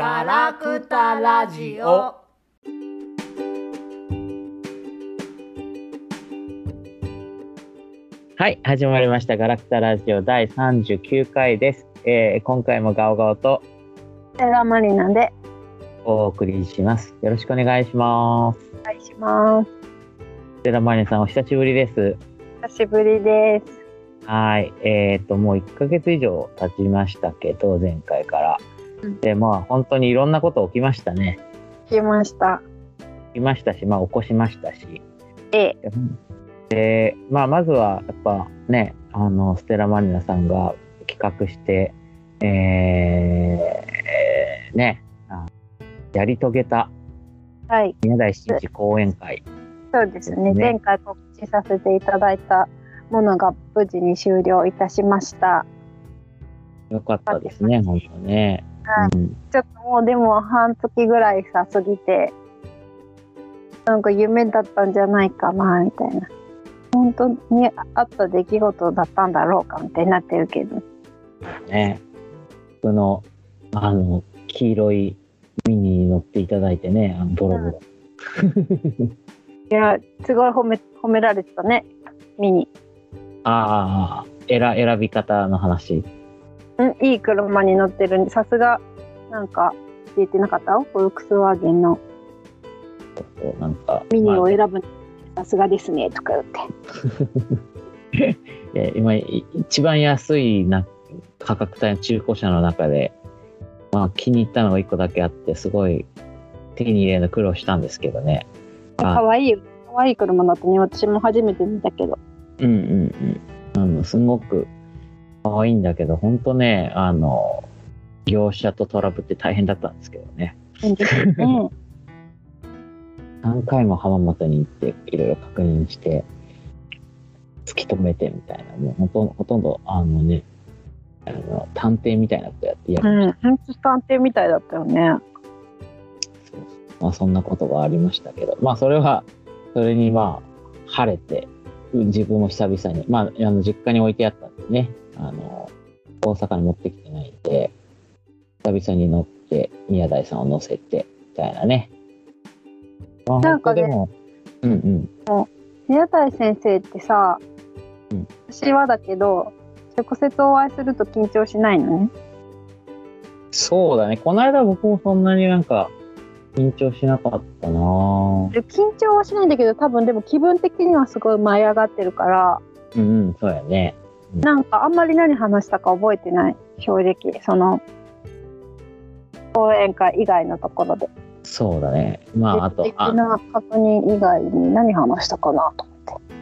ガラクタラジオはい、始まりました。ガラクタラジオ第39回です。えー今回もガオガオとセラマリナでお送りします。よろしくお願いします。お願いします。セラマリネさん、お久しぶりです。久しぶりです。はい、えっ、と、もう1ヶ月以上経ちましたけど、前回から。うんで、まあ、本当にいろんなこと起きましたね。来ました。起きましたし、まあ、起こしましたし。えで、まあ、まずは、やっぱね、あの、ステラマリナさんが企画して、えー、ね、あやり遂げたはい、宮台真司講演会。そうですね。ね前回告知させていただいたものが無事に終了いたしました。よかったですね、本当ね。はいうん、ちょっともうでも半月ぐらいさ過ぎて、なんか夢だったんじゃないかなみたいな。本当にあった出来事だったんだろうかみたいになってるけど。ね。この、あの、黄色いミニに乗っていただいてね、あのボロボロ。いや、すごい褒め褒められてたね。ミニ。ああ、選選び方の話。うん、いい車に乗ってるんで、さすが、なんか、言ってなかった？フォルクスワーゲンのなんか、ミニをまあ選ぶ、さすがですね、とか言って。いや今、い一番安いな価格帯の中古車の中で、まあ、気に入ったのが一個だけあって、すごい手に入れるの苦労したんですけどね。あかわいい、かわいい車だったね。私も初めて見たけど。うんうんうん。あの、すごく可愛いんだけど、本当ね、あの、業者とトラブって大変だったんですけどね。何回も浜松に行って、いろいろ確認して、突き止めてみたいな、もうほとんど、ほとんど、あのね、あの、探偵みたいなことやってやる。うん、本当探偵みたいだったよね。そうまあ、そんなことがありましたけど、まあ、それは、それにまあ、晴れて、自分も久々に、まあ、あの、実家に置いてあったんでね、あの、大阪に持ってきてないんで、久々に乗って、宮台さんを乗せて、みたいなね。まあ、なんかねうんうん。宮台先生ってさ、うん私はだけど、直接お会いすると緊張しないのね？そうだね。この間僕もそんなになんか、緊張しなかったな緊張はしないんだけど、多分でも気分的にはすごい舞い上がってるから、うんうん、そうやね。なんかあんまり何話したか覚えてない、正直。その、講演会以外のところで。そうだね。まあ、あと、確認以外に何話したかなと思って。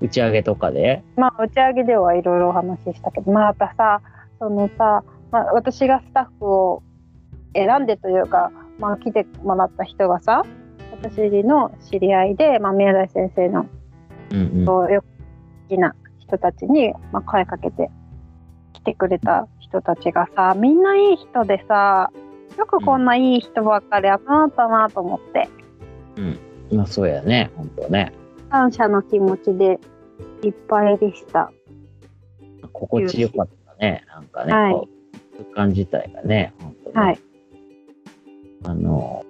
打ち上げとかで、まあ打ち上げではいろいろお話ししたけどまたさそのさ、まあ、私がスタッフを選んでというか、まあ、来てもらった人がさ私の知り合いで、まあ、宮台先生のうんうん。よく好きな人たちに、まあ、声かけて来てくれた人たちがさみんないい人でさよくこんないい人ばっかり集まったなと思ってまあ、そうやね。本当ね。感謝の気持ちでいっぱいでした。心地よかったね。なんかね、はいこう空間自体がね、本当ねはい、あの、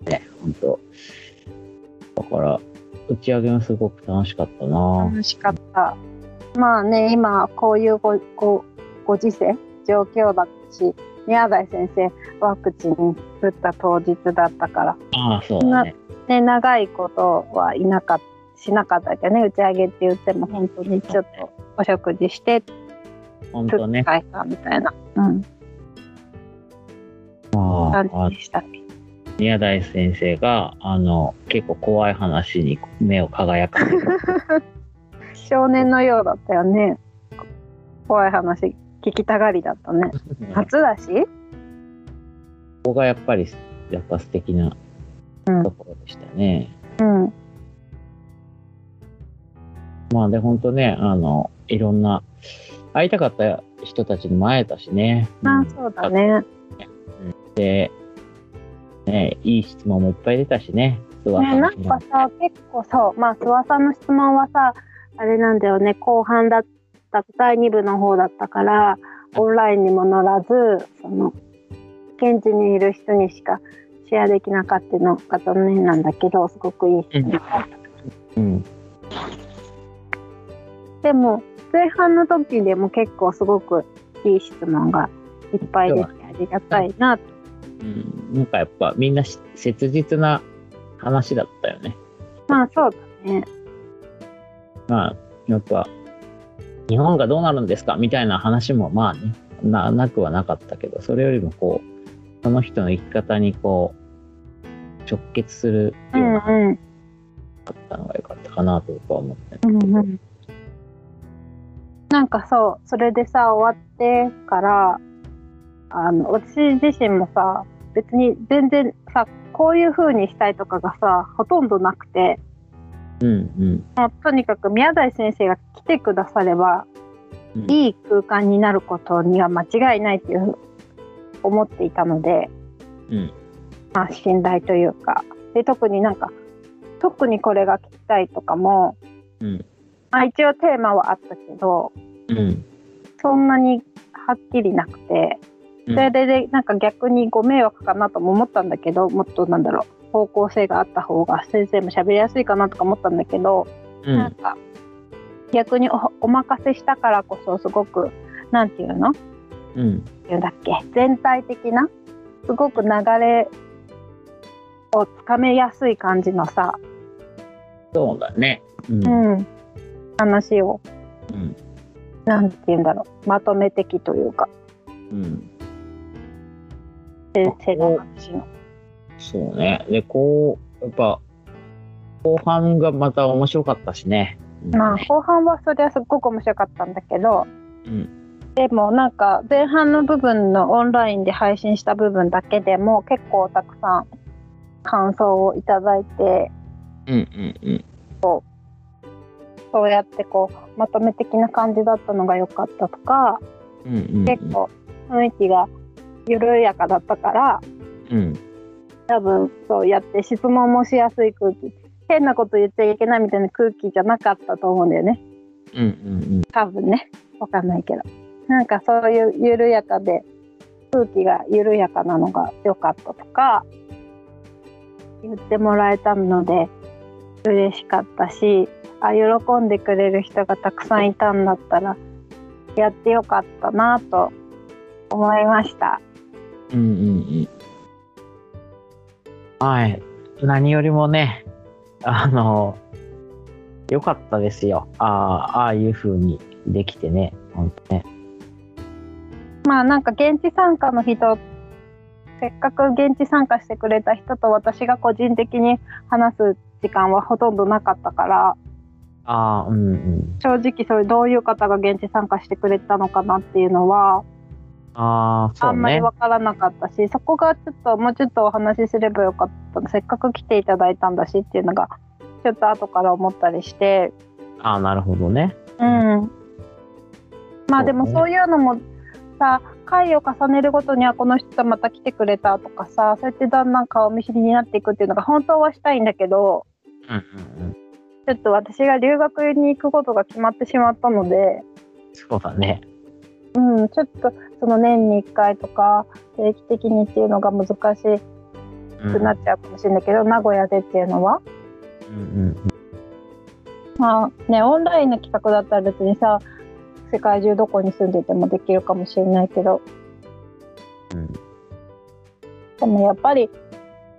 ね、本当だから、打ち上げもすごく楽しかったな。楽しかった。まあね、今こういうごごご時世状況だし、宮台先生ワクチン打った当日だったから、ああ、そうだね。ね、長いことはいなかしなかったけどね、打ち上げって言っても本当にちょっとお食事して、つ本当ね。会かみたいな、うん、まあ、あ感じでしたね。宮台先生が、あの、結構怖い話に目を輝かせる。少年のようだったよね。怖い話聞きたがりだったね。初だし、ここがやっぱり、やっぱ素敵なうんところでしたね。うん、まあで、本当ね、あの、いろんな、会いたかった人たちにも会えたしね。あんそうだね。で、ね、いい質問もいっぱい出たしね。ね、んなんかさ結構そうまあ諏訪さんの質問はさあれなんだよね後半だった第2部の方だったからオンラインにも乗らずその現地にいる人にしかシェアできなかったのが残念なんだけどすごくいい質問だった。うん。でも前半の時でも結構すごくいい質問がいっぱい出てありがたいなと。うん、なんかやっぱみんなし切実な話だったよね。まあそうだね。まあ、やっぱ、日本がどうなるんですかみたいな話もまあね、ななくはなかったけど、それよりもこう、その人の生き方にこう、直結するうようなんうん。かったのが良かったかなと僕は思って。うんうん、なんかそうそれでさ終わってからあの私自身もさ別に全然さこういう風にしたいとかがさほとんどなくて。うんうん。とにかく宮台先生が来てくださればうん。いい空間になることには間違いないっていう思っていたので、うん。まあ、信頼というか。で特になんか特にこれが聞きたいとかも、うん。まあ、一応テーマはあったけどうん。そんなにはっきりなくて。うんそれででなんか逆にご迷惑かなとも思ったんだけどもっとなんだろう方向性があった方が先生も喋りやすいかなとか思ったんだけど、うん。なんか逆におお任せしたからこそすごくなんていうの？うん。言うんだっけ？全体的なすごく流れをつかめやすい感じのさ、そうだね。うん。うん、話をうん。なんて言うんだろうまとめ的というか。うん先生の話の。そうね。で、こう、やっぱ、後半がまた面白かったしね。うんまあ後半はそれはすっごく面白かったんだけどうんでもなんか前半の部分のオンラインで配信した部分だけでも結構たくさん感想をいただいてうんうんうん。そうやってこうまとめ的な感じだったのが良かったとかうんうんうん。結構雰囲気が緩やかだったからうん。多分そうやって質問もしやすい。空気変なこと言っちゃいけないみたいな空気じゃなかったと思うんだよね。うんうん。多分ね。わかんないけど。なんかそういう緩やかで空気が緩やかなのが良かったとか言ってもらえたので嬉しかったしあ喜んでくれる人がたくさんいたんだったらやってよかったなと思いました。うん。うんうんうん。はい。何よりもね、あの、良かったですよ。ああ、ああいう風にできてね。本当ね。まあなんか現地参加の人せっかく現地参加してくれた人と私が個人的に話す時間はほとんどなかったからああ、うんうん。正直それどういう方が現地参加してくれたのかなっていうのはああ、そうね。あんまり分からなかったしそこがちょっともうちょっとお話しすればよかったせっかく来ていただいたんだしっていうのがちょっと後から思ったりしてああ、なるほどね。うんまあでもそうねそういうのもさ回を重ねるごとにはこの人がまた来てくれたとかさそうやってだんだん顔見知りになっていくっていうのが本当はしたいんだけどうんうんうん。ちょっと私が留学に行くことが決まってしまったので、そうだね。うん、ちょっとその年に1回とか定期的にっていうのが難しうんくなっちゃうかもしれないけど、名古屋でっていうのは？うんうんまあねオンラインの企画だったら別にさ世界中どこに住んでてもできるかもしれないけど。うん。でもやっぱり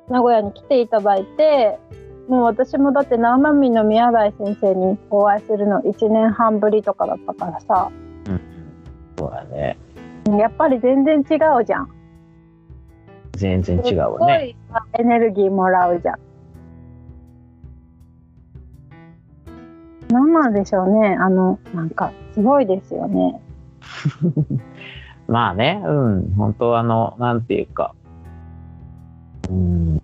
名古屋に来ていただいてもう私もだってナウマミの宮台先生にお会いするの1年半ぶりとかだったからさ。うんうん。そうだね。やっぱり全然違うじゃん。全然違うね。ごいさエネルギーもらうじゃん。何なんでしょうねあのなんかすごいですよね。まあね、うん、本当あの、なんていうか、うん。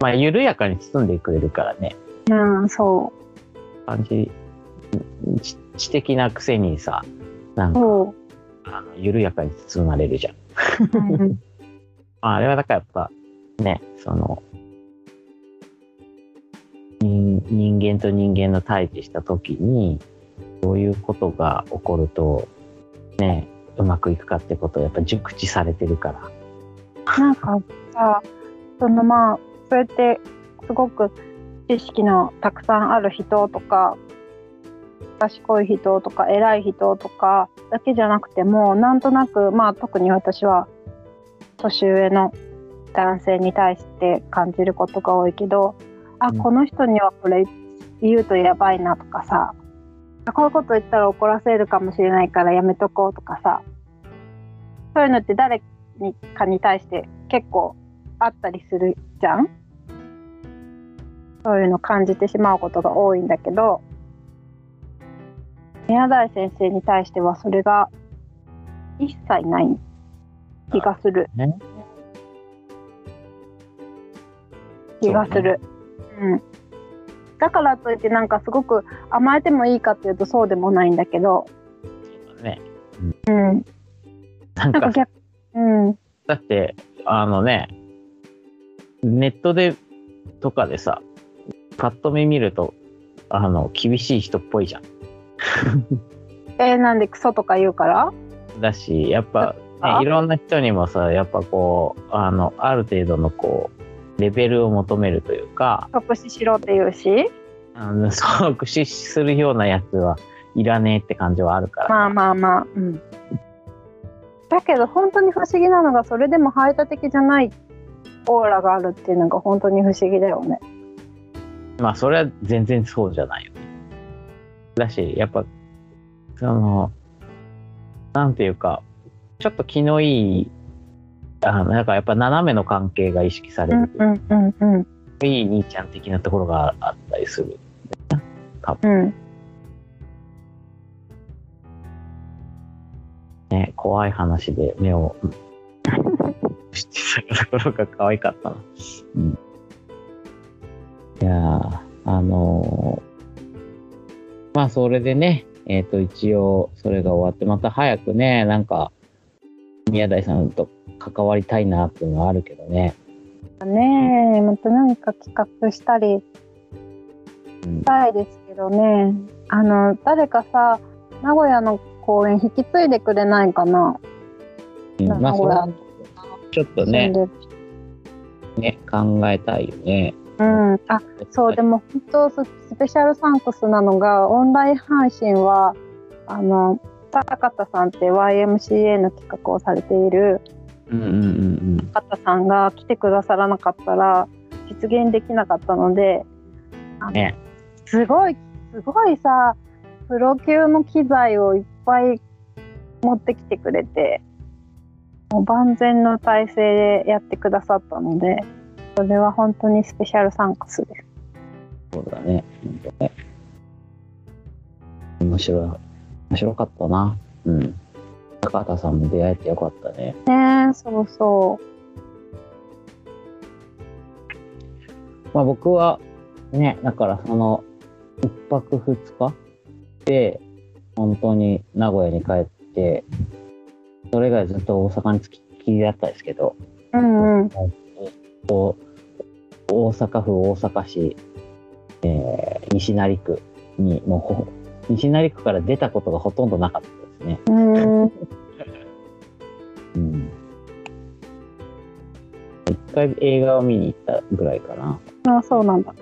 まあ、緩やかに包んでくれるからね、うんそ感じ、知知的なくせにさ、なんうか、そあの緩やかに包まれるじゃん。あ、あれはだからやっぱ、ね、その、人人間と人間の対峙した時に、そういうことが起こると、ね、うまくいくかってことをやっぱ熟知されてるから。なんかさそのまあそうやってすごく知識のたくさんある人とか賢い人とか偉い人とかだけじゃなくてもなんとなくまあ特に私は年上の男性に対して感じることが多いけどあうん。この人にはこれ言うとやばいなとかさあこういうこと言ったら怒らせるかもしれないからやめとこうとかさそういうのって誰にかに対して結構あったりするじゃん？そういうの感じてしまうことが多いんだけど宮台先生に対してはそれが一切ない気がする。ね。気がする。う,、ん。だからといってなんかすごく甘えてもいいかっていうとそうでもないんだけど。ね。うん。なんかなんか逆うん。だって、あのね、ネットで、とかでさ、パッと見見ると、あの、厳しい人っぽいじゃん。えーなんでクソとか言うから？だし、やっぱ、あ。ね、いろんな人にもさ、やっぱこう、あの、ある程度のこう、レベルを求めるというか、即死しろって言うし？あの、そう、駆使するようなやつはいらねえって感じはあるから。まあまあまあうん。だけど本当に不思議なのがそれでも排他的じゃないオーラがあるっていうのが本当に不思議だよね。まあ、それは全然そうじゃないよ。ね。だし、やっぱ、その、なんていうか、ちょっと気のいい、あの、なんかやっぱ斜めの関係が意識される、うんうんうんうんいい兄ちゃん的なところがあったりする。うんね、怖い話で目を、してたところが可愛かったな。うん。いやー、あのーまあそれでね、えっ、と一応それが終わって、また早くね、なんか、宮台さんと関わりたいなっていうのはあるけどね。ねえまた何か企画したりうん。したいですけどね。あの誰かさ名古屋の公演引き継いでくれないかな。うんまあちょっとね、ね、考えたいよね。うんあそうでも本当ススペシャルサンクスなのがオンライン配信はあの坂田さんって YMCA の企画をされているうんうんうん坂田さんが来てくださらなかったら実現できなかったのであのうん。ね。すごいすごいさプロ級の機材をいっぱい持ってきてくれてもう万全の体制でやってくださったのでそれは本当にスペシャルサンクスです。そうだね。本当ね面白い。面白かったな。うん。高畑さんも出会えてよかったね。ねえそうそまあ僕はね、だからその、一泊二日で、本当に名古屋に帰って、それ以外ずっと大阪につきっきりだったんですけど、ううんうん大阪府大阪市、えー西成区にもうほ西成区から出たことがほとんどなかったですね。うん。うん、一回映画を見に行ったぐらいかな。あそうなんだ。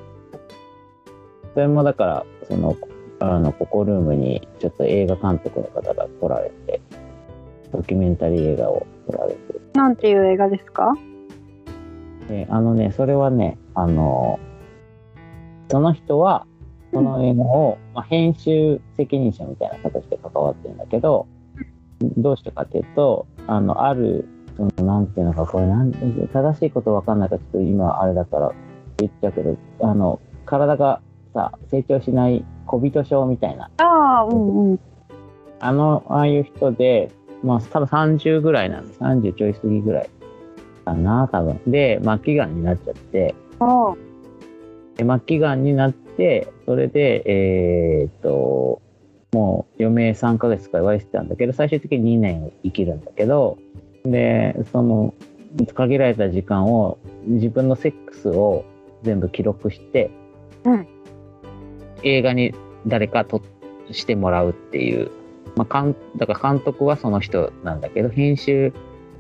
それもだからそのあのココルームにちょっと映画監督の方が来られてドキュメンタリー映画を撮られて。なんていう映画ですか？であのねそれはねあのその人はこの映画を、まあ、編集責任者みたいな形で関わってるんだけどどうしてかっていうとあのあるそのなんていうのかこれなん正しいことわかんないからちょっと今あれだから言っちゃうけどあの体がさ成長しない小人症みたいな。ああうんうん。あのああいう人でまあ多分30ぐらいなんで30ちょい過ぎぐらいかな多分。で末期がんになっちゃって。で末期がんになってそれでえーっともう余命3ヶ月とか言われてたんだけど最終的に2年生きるんだけどでその限られた時間を自分のセックスを全部記録して、うん映画に誰か撮してもらうっていう。まあ、監だから監督はその人なんだけど編集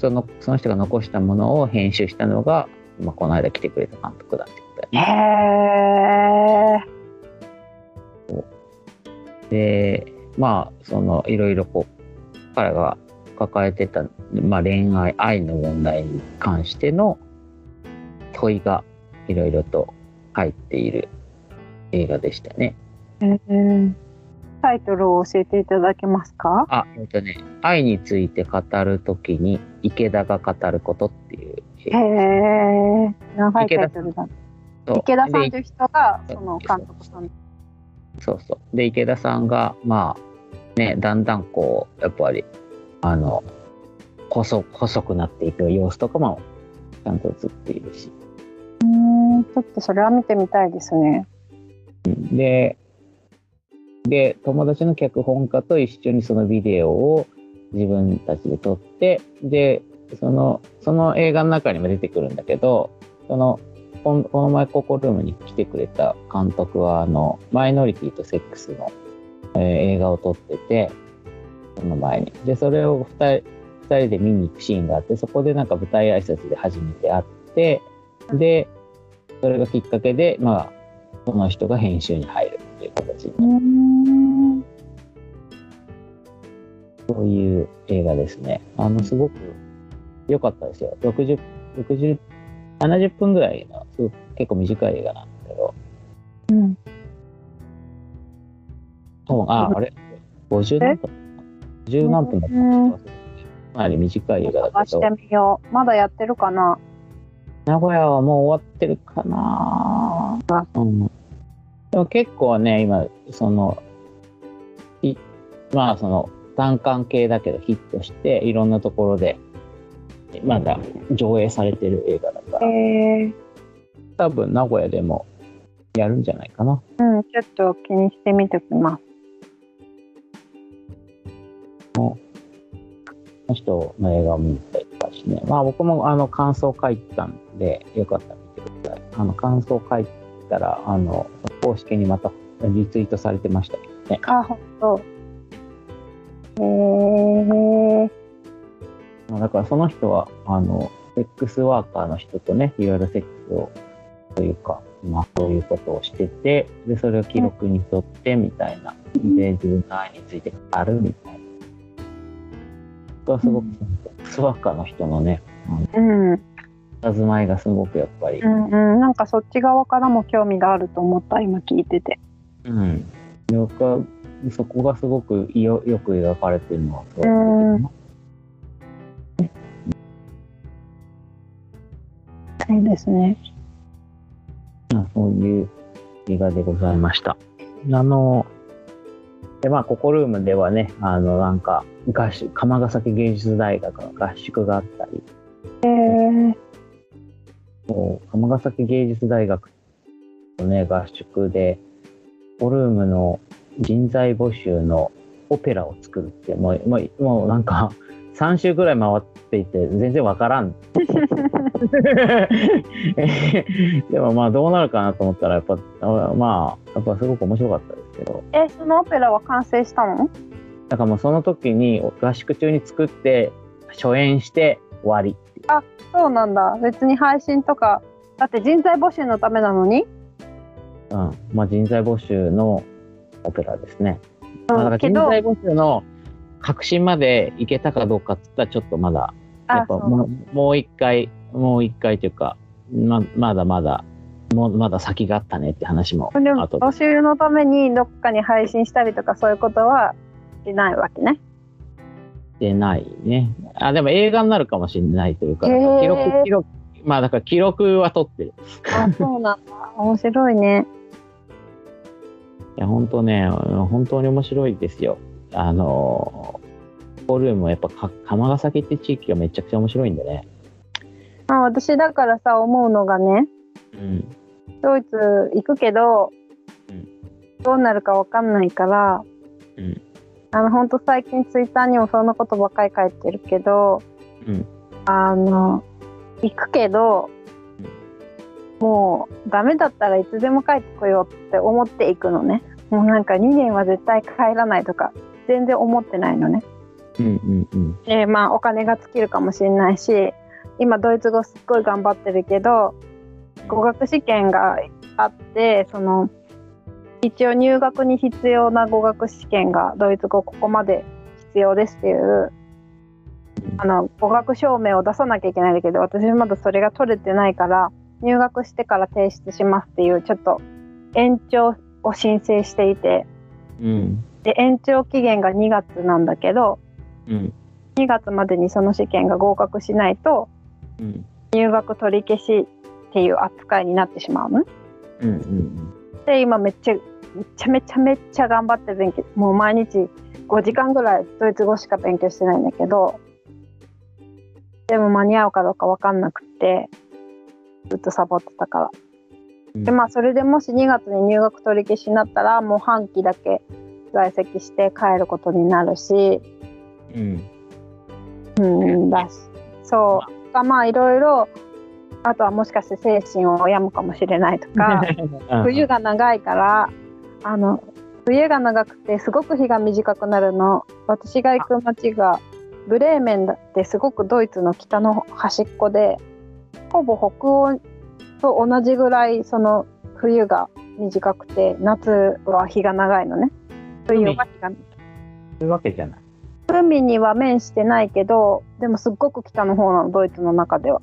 そのその人が残したものを編集したのが、まあ、この間来てくれた監督だってことだよね。でまあそのいろいろこう彼が抱えてた、まあ、恋愛愛の問題に関しての問いがいろいろと入っている映画でしたね。うんタイトルを教えていただけますか？あ、えっとね、愛について語るときに池田が語ることっていう映へ画え。長いタイトルだ。池田さんでという人がその監督さん。そうそう。で、池田さんが、まあ、ね、だんだんこう、やっぱり、あの、細細くなっていく様子とかもちゃんと映っているし。うん、ちょっとそれは見てみたいですね。で、で、友達の脚本家と一緒にそのビデオを自分たちで撮って、で、その、その映画の中にも出てくるんだけど、その、こんこの前ココルームに来てくれた監督は、あの、マイノリティとセックスの、えー映画を撮ってて、その前に。で、それを二人、二人で見に行くシーンがあって、そこでなんか舞台挨拶で初めて会って、で、それがきっかけで、まあ、その人が編集に入るっていう形になるそういう映画ですね。あの、すごく良かったですよ。60、60、70分ぐらいの、すごく結構短い映画なんだけど、うん。多分、あ、あれ ?50 何分 ?10 何分だったかなり短い映画だけど探して、みよう。まだやってるかな？名古屋はもう終わってるかなうん。でも結構ね、今、その、いまあその単館系だけどヒットして、いろんなところで、まだ上映されてる映画だから、へえ。多分名古屋でもやるんじゃないかな。うん、ちょっと気にしてみておきます。この人の映画を見たりとかしてね。まあ僕もあの感想書いたんで、よかったら見てください。あの感想書いたら、あの、公式にまたリツイートされてましたけどね。あ、ほんと。へだからその人は、あの、セックスワーカーの人とね、いろいろセックスを、というか、まあそういうことをしてて、で、それを記録にとってみたいな。で、自分の愛について語るみたいな。僕はすごく、セックスワーカーの人のね、うん。うん佇まいがすごくやっぱり、うん。なんかそっち側からも興味があると思った、今聞いてて。うん。で僕はそこがすごくよよく描かれてるのはすごくうんそうですね。まあそういう映画でございました。あの、で、まあ、ココルームではね、あの、なんか、合宿、釜ヶ崎芸術大学の合宿があったり、へえ。こう釜ヶ崎芸術大学のね、合宿で、ココルームの人材募集のオペラを作るって、もう、もう、もうなんか、3週ぐらい回っていて、全然わからん。でもまあ、どうなるかなと思ったら、やっぱ、あまあ、やっぱすごく面白かったですけど、え、そのオペラは完成したの？だからもうその時に合宿中に作って、初演して終わりっていう。そうなんだ。別に配信とか、だって人材募集のためなのに？うん。まあ人材募集のオペラですね。まあ、だから人材募集の確信までいけたかどうかって言ったらちょっとまだ、やっぱもうもう一回、もう一回というか、ままだまだ、もうまだ先があったねって話もで募集のためにどっかに配信したりとかそういうことはしないわけね。してないね。あ、でも映画になるかもしれないというか、記録、記録、まあだから記録は取ってる。あ、そうなんだ。面白いね。いや、本当ね、本当に面白いですよ。あの、ホールームもやっぱか、釜ヶ崎って地域がめちゃくちゃ面白いんでね。まあ私だからさ思うのがね、うん。ドイツ行くけど、うんどうなるかわかんないから、うんあの本当最近ツイッターにもそんなことばっかり書いてるけど、うんあの行くけど、もうダメだったらいつでも帰ってこようって思っていくのねもうなんか2年は絶対帰らないとか全然思ってないのね。うんうんうん。でまあお金が尽きるかもしれないし今ドイツ語すっごい頑張ってるけど語学試験があってその一応入学に必要な語学試験がドイツ語ここまで必要ですっていうあの語学証明を出さなきゃいけないんだけど私まだそれが取れてないから入学してから提出しますっていうちょっと延長を申請していてうん。で延長期限が2月なんだけどうん。2月までにその試験が合格しないとうん。入学取り消しっていう扱いになってしまうの？うんうんで今めっちゃめちゃめちゃめっちゃ頑張って勉強もう毎日5時間ぐらいドイツ語しか勉強してないんだけどでも間に合うかどうか分かんなくってずっとサボってたから。うん。でまあそれでもし2月に入学取り消しになったらもう半期だけ在籍して帰ることになるしうん。うんだしそうがまあいろいろあとはもしかして精神を病むかもしれないとか 冬が長いからあの冬が長くてすごく日が短くなるの私が行く町がブレーメンだってすごくドイツの北の端っこでほぼ北欧と同じぐらいその冬が短くて夏は日が長いのね。冬は日がそういうわけじゃない。海には面してないけどでもすっごく北の方なのドイツの中では。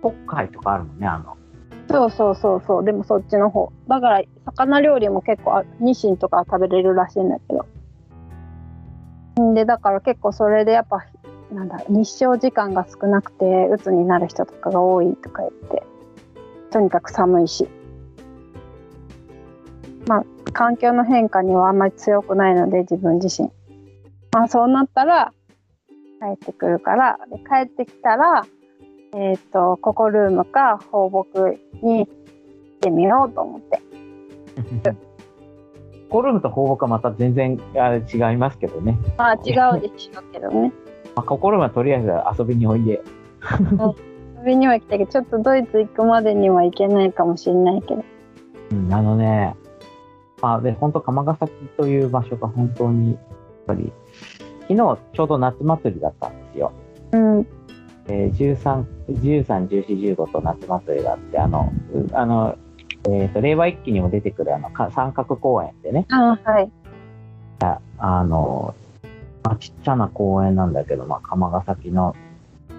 北海とかあるもんね、あの。そうそうそうそう。でもそっちの方。だから魚料理も結構あニシンとかは食べれるらしいんだけど。んでだから結構それでやっぱなんだ日照時間が少なくて鬱になる人とかが多いとか言ってとにかく寒いし。まあ環境の変化にはあんまり強くないので自分自身。まあそうなったら帰ってくるからで帰ってきたらえっ、とココルームか放牧に行ってみようと思って。コルムと放牧はまた全然あれ違いますけどね。まあ違うでしょうけどねまあ、ココルムはとりあえず遊びにおいで。遊びには行きたいけどちょっとドイツ行くまでには行けないかもしれないけどうん、あのね、まあ、で、本当鎌ヶ崎という場所が本当に、やっぱり、昨日ちょうど夏祭りだったんですよ。うんえー、13、13、14、15と夏祭りがあって、あの、うあの、えっ、と、令和一期にも出てくるあの、か三角公園でね、あはいあの、まあ、ちっちゃな公園なんだけど、まあ、鎌ヶ崎の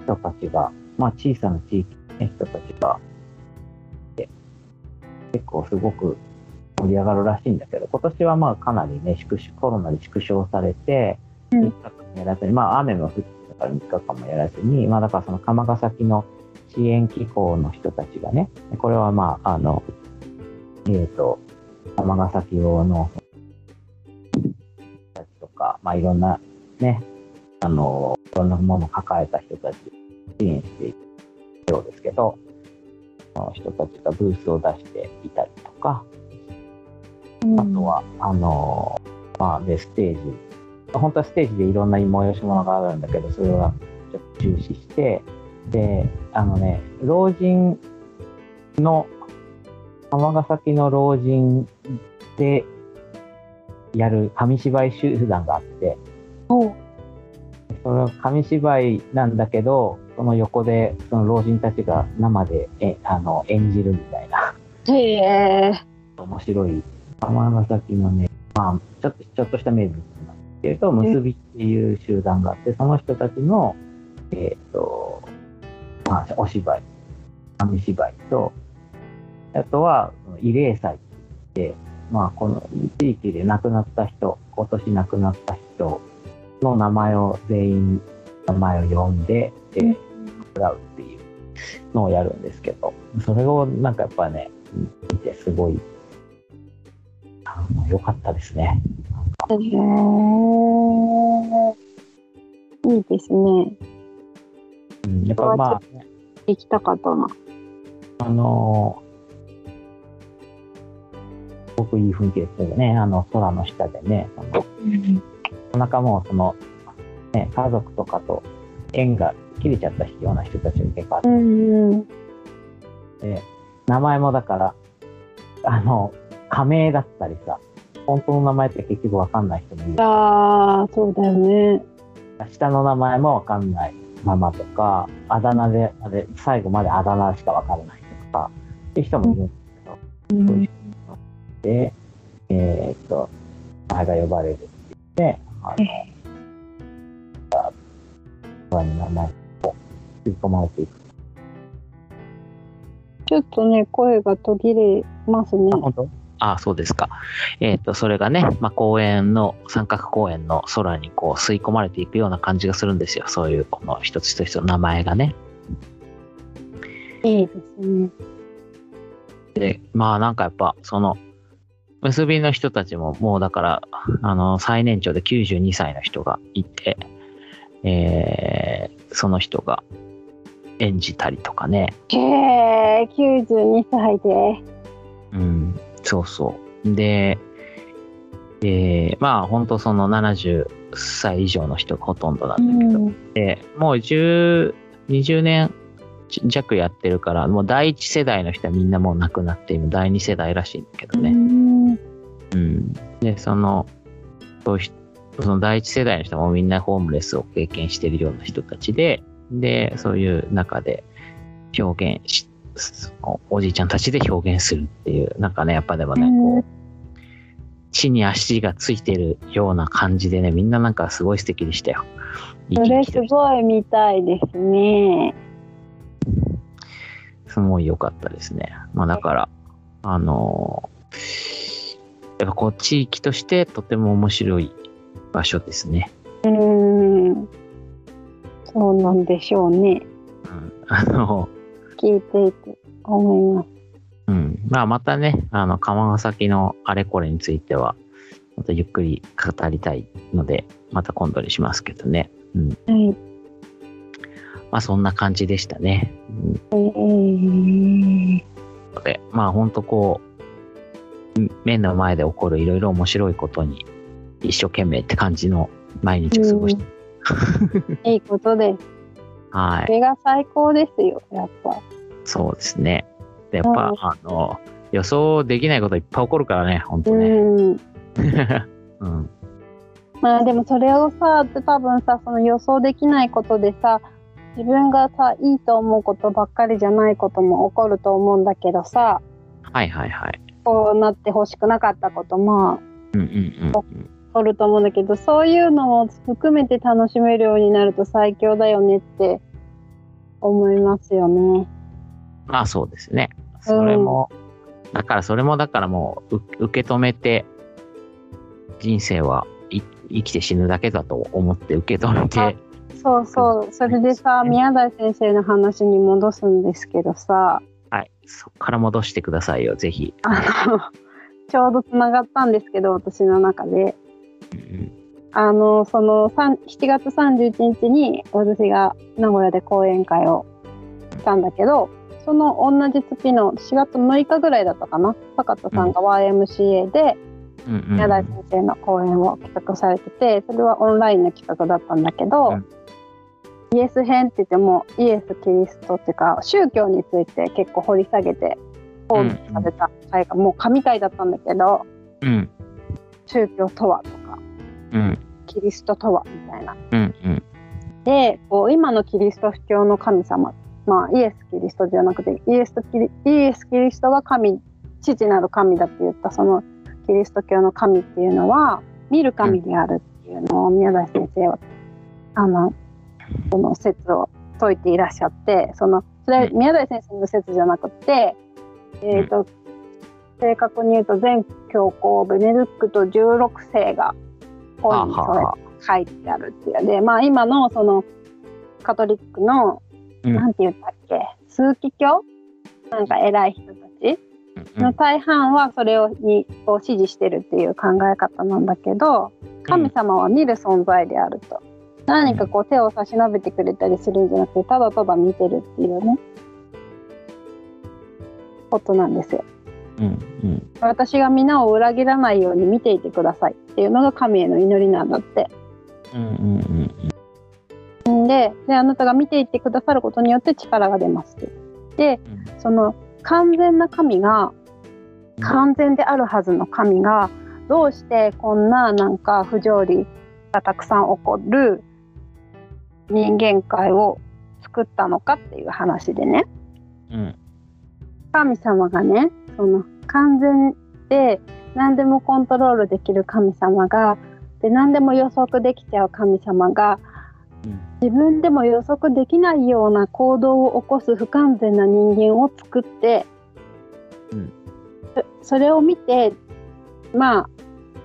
人たちが、まあ、小さな地域の人たちが、で結構すごく盛り上がるらしいんだけど、今年はまあかなりね、縮小コロナで縮小されて、うん。3日間もやらずに、まあ雨も降ってたから3日間もやらずに、まあだからその鎌ヶ崎の支援機構の人たちがね、これはまあ、あの、えっ、と、鎌ヶ崎用のたちとか、まあ、いろんなね、あの、いろんなものを抱えた人たちを支援しているようですけど、その人たちがブースを出していたりとか、あとは、あの、まあ、で、ステージ、本当はステージでいろんな催し物があるんだけど、それはちょっと重視して、で、あのね、老人の、尼崎の老人でやる紙芝居集団があって、それは紙芝居なんだけど、その横でその老人たちが生でえあの演じるみたいな、へえ。面白い、尼崎のね、まあ、ちょっとちょっとした名物なんですけれど、結びっていう集団があって、その人たちの、えっ、と、まあ、お芝居、紙芝居と、あとは、慰霊祭って言って、まあ、この地域で亡くなった人、今年亡くなった人の名前を全員、名前を呼んで、で、うん。もらうっていうのをやるんですけど、それをなんかやっぱね、見てすごい、あの良かったですね。へえいいですね。うん、やっぱまあ、ね、行きたかったな。あのすごくいい雰囲気ですよね。あの、空の下でね、そのお腹もその、ね、家族とかと縁が切れちゃったような人たちが結構あっうんうん。て、名前もだから、あの、仮名だったりさ、本当の名前って結局わかんない人もいる。ああ、そうだよね。下の名前もわかんないままとか、あだ名で、あれ最後まであだ名しかわからないとか、っていう人もいるんですけど、そういう人で、えーっと、名前が呼ばれるって言って、あの、に名前を吸い込まれていく。ちょっとね、声が途切れますね。あ、ああ、そうですか。えっ、と、それがね、まあ、公園の、三角公園の空にこう吸い込まれていくような感じがするんですよ。そういう、この一つ一つの名前がね。いいですね。で、まあなんかやっぱ、その、結びの人たちももうだから、あの、最年長で92歳の人がいて、えー、その人が演じたりとかね。へえ、92歳で。うん、そうそう。で、で、まあ本当その70歳以上の人がほとんどなんだけど、ん。でもう10、20年弱やってるから、もう第一世代の人はみんなもう亡くなって、今第二世代らしいんだけどね。うんうん。で、その、そその第一世代の人もみんなホームレスを経験しているような人たちで、で、そういう中で表現し、そのおじいちゃんたちで表現するっていう、なんかね、やっぱでもね、こう、地に足がついてるような感じでね、みんななんかすごい素敵でしたよ。それすごい見たいですね。すごい良かったですね。まあだから、あのやっぱこう地域としてとても面白い場所ですね。うん。そうなんでしょうね。うん、あの、聞いていて思います。うん。まあまたね、あの、釜崎のあれこれについては、またゆっくり語りたいので、また今度にしますけどね。うん。はい。まあそんな感じでしたね。うんで、まあ本当こう、ん目の前で起こるいろいろ面白いことに一生懸命って感じの毎日を過ごして、いいことです。はい。それが最高ですよ、やっぱ。そうですね。でやっぱ、うんあの、予想できないこといっぱい起こるからね、本当うね。ん。うん。まあでもそれをさ、多分さ、その予想できないことでさ、自分がさ、いいと思うことばっかりじゃないことも起こると思うんだけどさ、はいはいはい。こうなってほしくなかったこともうんうんうんうん。起こると思うんだけど、そういうのも含めて楽しめるようになると最強だよねって思いますよね。まあそうですね。それも、だからそれもだからもうう受け止めて、人生はい生きて死ぬだけだと思って受け止めあて、そうそう。それでさ、宮台先生の話に戻すんですけどさ、はい。そこから戻してくださいよ、ぜひ。あの、ちょうどつながったんですけど、私の中で。うんあの、その、さん7月31日に私が名古屋で講演会をしたんだけど、その同じ月の4月6日ぐらいだったかな、坂田さんが YMCA でうん宮台先生の講演を企画されてて、それはオンラインの企画だったんだけど、うんイエス編って言ってもイエス・キリストっていうか宗教について結構掘り下げて講義された会がもう神回だったんだけどうん。宗教とはとかうん。キリストとはみたいな。うんうん。でこう今のキリスト教の神様まあイエス・キリストじゃなくてイエスとキリイエス・キリストが神父なる神だって言ったそのキリスト教の神っていうのは見る神であるっていうのを宮台先生はあのその説を説いていらっしゃってそのそれは宮台先生の説じゃなくて、えーと正確に言うと全教皇ベネディクト16世が本にそれ書いてあるっていう。でまあ今のそのカトリックの、うん。なんて言ったっけ枢機卿なんか偉い人たちうん。の大半はそれをにを支持してるっていう考え方なんだけど神様は見る存在であると。何かこう手を差し伸べてくれたりするんじゃなくてただただ見てるっていうねことなんですよ。うんうん。私が皆を裏切らないように見ていてくださいっていうのが神への祈りなんだって。うんうんでであなたが見ていってくださることによって力が出ますって。でその完全な神が完全であるはずの神がどうしてこんななんか不条理がたくさん起こる人間界を作ったのかっていう話でねうん。神様がねその完全で何でもコントロールできる神様がで何でも予測できちゃう神様がうん。自分でも予測できないような行動を起こす不完全な人間を作って、うんそそれを見てまあ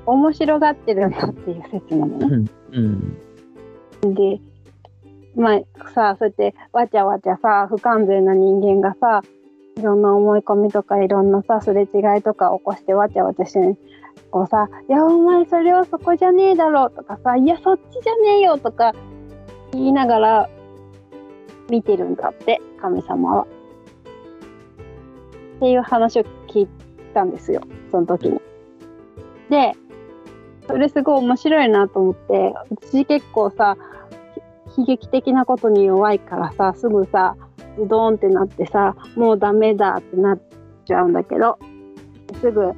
面白がってるんだっていう説なのね。うん。でまあさあそうやってわちゃわちゃさ不完全な人間がさいろんな思い込みとかいろんなさすれ違いとか起こしてわちゃわちゃして、こうさ「いやお前それはそこじゃねえだろ」とかさ「いやそっちじゃねえよ」とか言いながら見てるんだって神様は。っていう話を聞いたんですよその時に。でそれすごい面白いなと思って私結構さ悲劇的なことに弱いからさすぐさズドンってなってさもうダメだってなっちゃうんだけどすぐ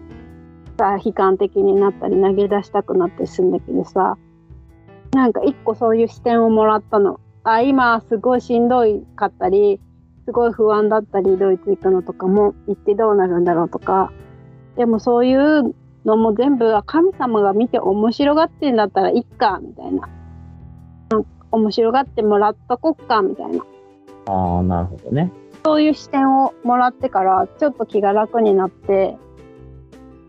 さ悲観的になったり投げ出したくなったりするんだけどさなんか一個そういう視点をもらったの。あ今すごいしんどいかったりすごい不安だったりドイツ行くのとかも行ってどうなるんだろうとかでもそういうのも全部神様が見て面白がってんだったらいっかみたいな面白がってもらっとこっかみたいなああ、なるほどね。そういう視点をもらってからちょっと気が楽になって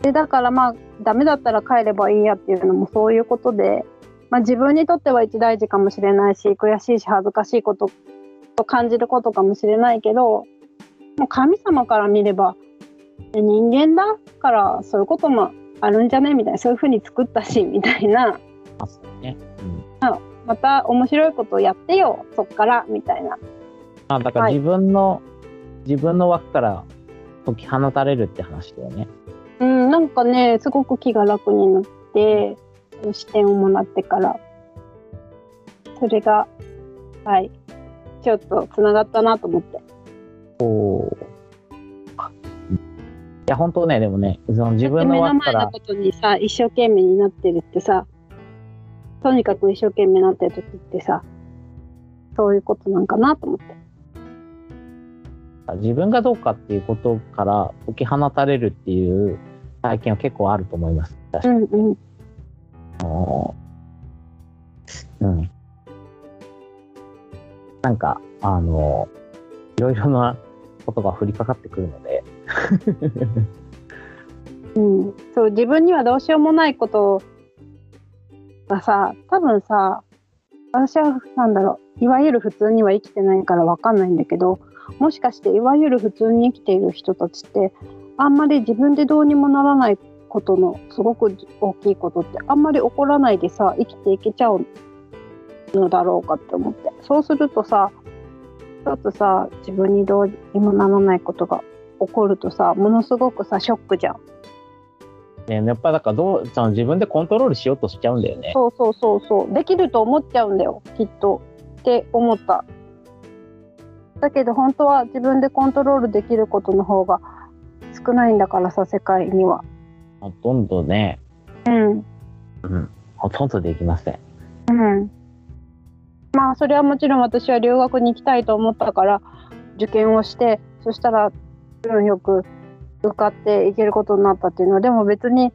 でだからまあダメだったら帰ればいいやっていうのもそういうことで、まあ、自分にとっては一大事かもしれないし悔しいし恥ずかしいことと感じることかもしれないけどもう神様から見ればえ人間だからそういうこともあるんじゃね？みたいなそういうふうに作ったしみたいなね。うん。また面白いことをやってよそっからみたいなあ、だからはい自分の、自分の枠から解き放たれるって話だよね。うん、なんかね、すごく気が楽になって、視点をもらってから、それが、はい、ちょっとつながったなと思って。おお。いや、本当ね、でもね、その自分の目の枠から前の、ことにさ、一生懸命になってるってさ、とにかく一生懸命になってる時ってさ、そういうことなんかなと思って。自分がどうかっていうことから解き放たれるっていう体験は結構あると思います。確かにうんうん。うん。なんか、あの、いろいろなことが降りかかってくるので、うん、そう自分にはどうしようもないことがさ多分さ私はなんだろういわゆる普通には生きてないからわかんないんだけどもしかしていわゆる普通に生きている人たちってあんまり自分でどうにもならないことのすごく大きいことってあんまり起こらないでさ生きていけちゃうのだろうかって思ってそうするとさちょっとさ自分にどうにもならないことが起こるとさものすごくさショックじゃん。ね、やっぱだからどう自分でコントロールしようとしちゃうんだよね。そうそうそうそう。できると思っちゃうんだよきっと。って思った。だけど本当は自分でコントロールできることの方が少ないんだからさ世界には。ほとんどね、うん。うん、ほとんどできません。うん。まあそれはもちろん私は留学に行きたいと思ったから受験をしてそしたら運よく受かっていけることになったっていうのはでも別に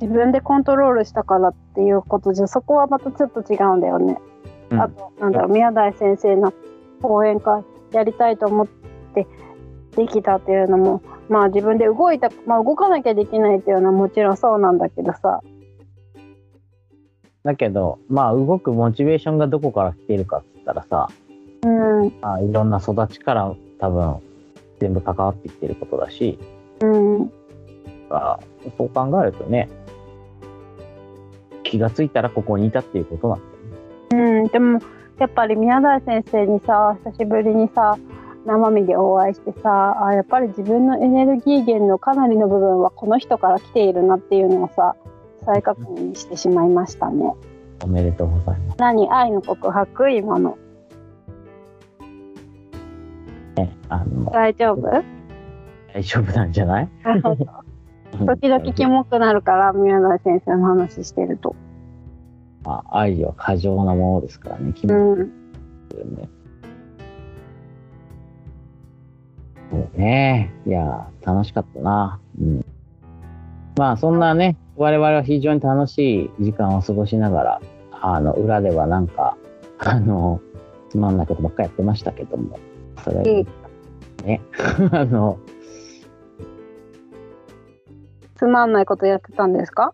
自分でコントロールしたからっていうことじゃそこはまたちょっと違うんだよね。うん。あとなんだろう宮台先生の講演会やりたいと思ってできたっていうのもまあ自分で動いた、まあ、動かなきゃできないっていうのはもちろんそうなんだけどさ。だけど、まあ動くモチベーションがどこから来てるかって言ったらさ、うん。まあ、いろんな育ちから多分全部関わってきてることだし、うんあそう考えるとね、気がついたらここにいたっていうことなんだよね。うん、でもやっぱり宮台先生にさ久しぶりにさ生身でお会いしてさあやっぱり自分のエネルギー源のかなりの部分はこの人から来ているなっていうのをさ再確認してしまいましたね。おめでとうございます。何愛の告白？今のね、あの大丈夫？大丈夫なんじゃない？時々キモくなるから、宮台先生の話してると。まあ、愛は過剰なものですからね、気う持ちん。ね。そうね。いや、楽しかったな。うん。まあ、そんなね、我々は非常に楽しい時間を過ごしながら、あの、裏ではなんか、あの、つまんないことばっかりやってましたけども、それね、あの、つまんないことやってたんですか？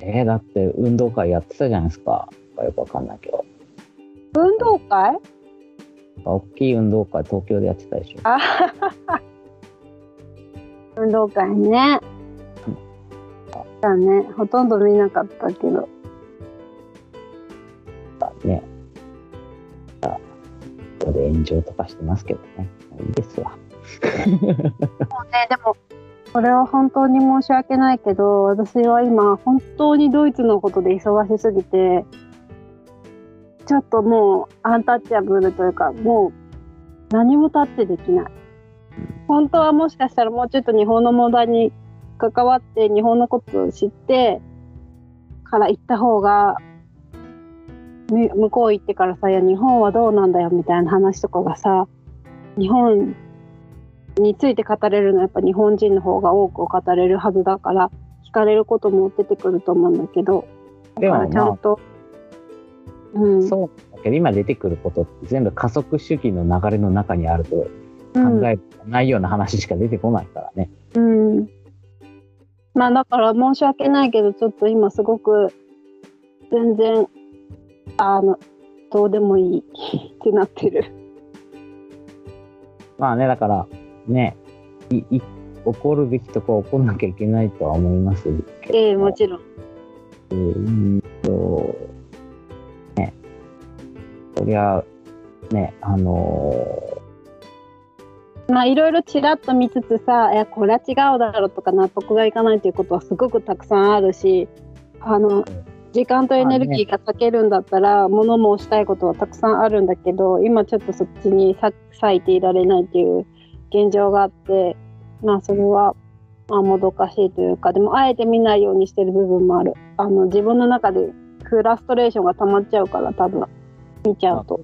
えーだって運動会やってたじゃないですか。よくわかんないけど。運動会？大きい運動会東京でやってたでしょ。あ運動会ね。だね。ほとんど見なかったけど。ね。あここで炎上とかしてますけどね。いいですわ。ね、でも、これは本当に申し訳ないけど、私は今、本当にドイツのことで忙しすぎて、ちょっともうアンタッチャブルというか、もう何もタッチできない。本当はもしかしたらもうちょっと日本の問題に関わって、日本のことを知ってから行った方が、向こう行ってからさ、いや、日本はどうなんだよみたいな話とかがさ、日本について語れるのはやっぱ日本人の方が多く語れるはずだから聞かれることも出てくると思うんだけどだからちゃんと、うんそうだけど今出てくることって全部加速主義の流れの中にあると考えないような話しか出てこないからね。うん、うんまあだから申し訳ないけどちょっと今すごく全然あのどうでもいいってなってる。まあね、だからね、いい起こるべきとこは起こんなきゃいけないとは思いますけど。ええもちろん。うんと、ね、そりゃ、ね、あのまあいろいろちらっと見つつさ「いやこれは違うだろ」とか納得がいかないということはすごくたくさんあるしあの時間とエネルギーが割けるんだったら物申したいことはたくさんあるんだけど今ちょっとそっちにさ割いていられないっていう現状があってまあそれはまあもどかしいというかでもあえて見ないようにしてる部分もある。あの自分の中でフラストレーションが溜まっちゃうから多分。見ちゃうと。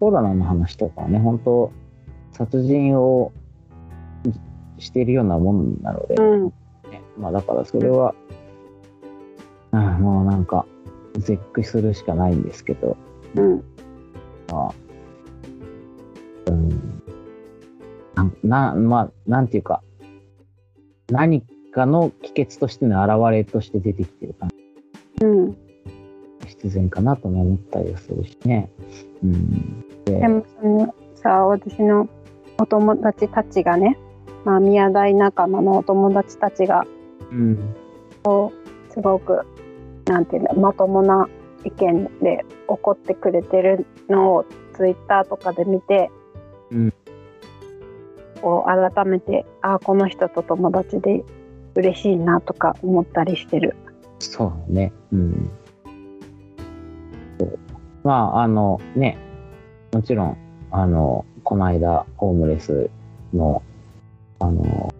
コロナの話とかはね、本当殺人をしているようなもんなので、うん。ねまあだからそれは、うん、もうなんか、絶句するしかないんですけど、うん。まあ、うん、な、なまあ、なんていうか、何かの帰結としての現れとして出てきてる感じ、うん必然かなとも思ったりはするしね。うん。でもそのさ私のお友達たちがね、まあ、宮台仲間のお友達たちがうん。すごくなんていうのまともな意見で怒ってくれてるのをツイッターとかで見て、うんこう改めてあこの人と友達で嬉しいなとか思ったりしてる。そうね。うん。うまあ、あの、ね、もちろん、あの、この間、ホームレスの、あの、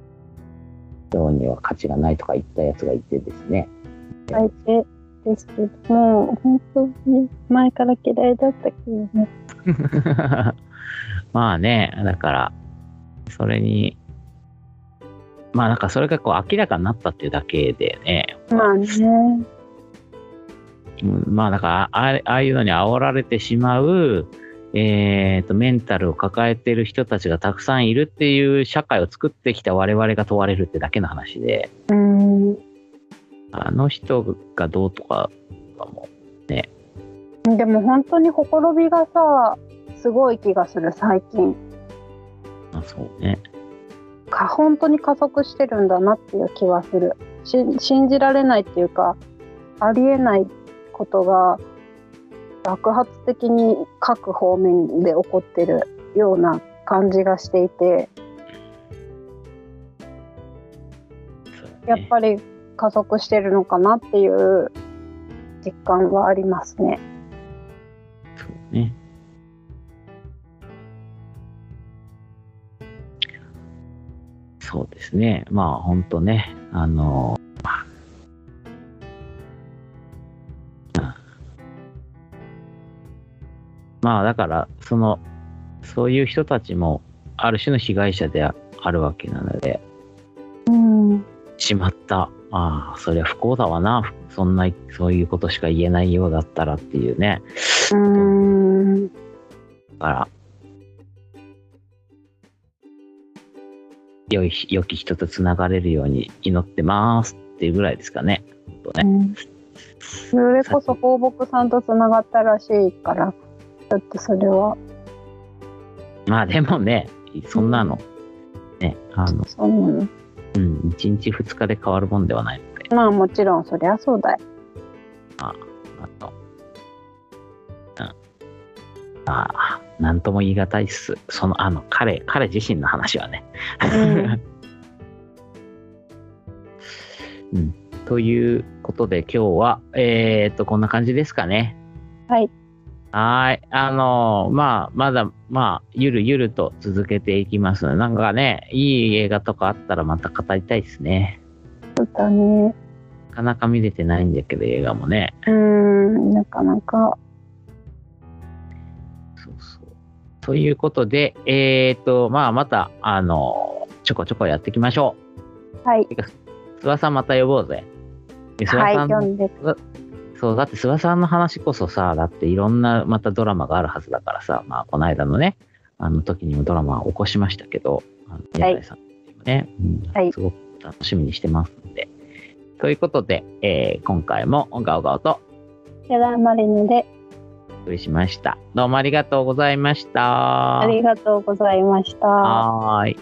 人には価値がないとか言ったやつがいてですね。相手ですけども本当に前から嫌いだったけどね。まあね、だから、それに、まあなんかそれがこう明らかになったっていうだけでね、まあね。うんまあだからああああいうのに煽られてしまう、えー、とメンタルを抱えてる人たちがたくさんいるっていう社会を作ってきた我々が問われるってだけの話で、うん。あの人がどうとかはもでも本当にほころびがさすごい気がする最近あ、そうね。か本当に加速してるんだなっていう気はするし信じられないっていうかありえないことが爆発的に各方面で起こってるような感じがしていてやっぱり加速してるのかなっていう実感はありますね。そうね。そうですね。まあ、本当ね、あの、まあ、だから、その、そういう人たちも、ある種の被害者であるわけなので、うん。しまった。ああ、そりゃ不幸だわな。そんな、そういうことしか言えないようだったらっていうね。うん。だから、良い、良き人と繋がれるように祈ってますっていうぐらいですかね。本当ね。それこそ放牧さんとつながったらしいから、ちょっとそれは、まあでもね、そんなの、ね、あの、そうなの。うん、1日2日で変わるもんではないので、まあもちろん、そりゃそうだよ。あの、うん。ああ、なんとも言い難いっす。その、あの、彼、彼自身の話はね。うん。ということで今日は、えー、っと、こんな感じですかね。はい。はーい。あのーまあ、まだ、まあ、ゆるゆると続けていきますなんかね、いい映画とかあったらまた語りたいですね。そうだね。なかなか見れてないんだけど、映画もね。うん、なかなか。ということで、えー、っと、まあ、また、あのーちょこちょこやっていきましょはい。う。てか、諏訪さんまた呼ぼうぜ。で諏はい、訪さんの読んで。そう、だって諏訪さんの話こそさ、だっていろんなまたドラマがあるはずだからさ、まあ、この間のね、あの時にもドラマを起こしましたけど、あの宮台さんね、うんはいすごく楽しみにしてますので。ということで、えー今回もガオガオとセラマリノで、お送りしました。どうもありがとうございました。ありがとうございました。はい。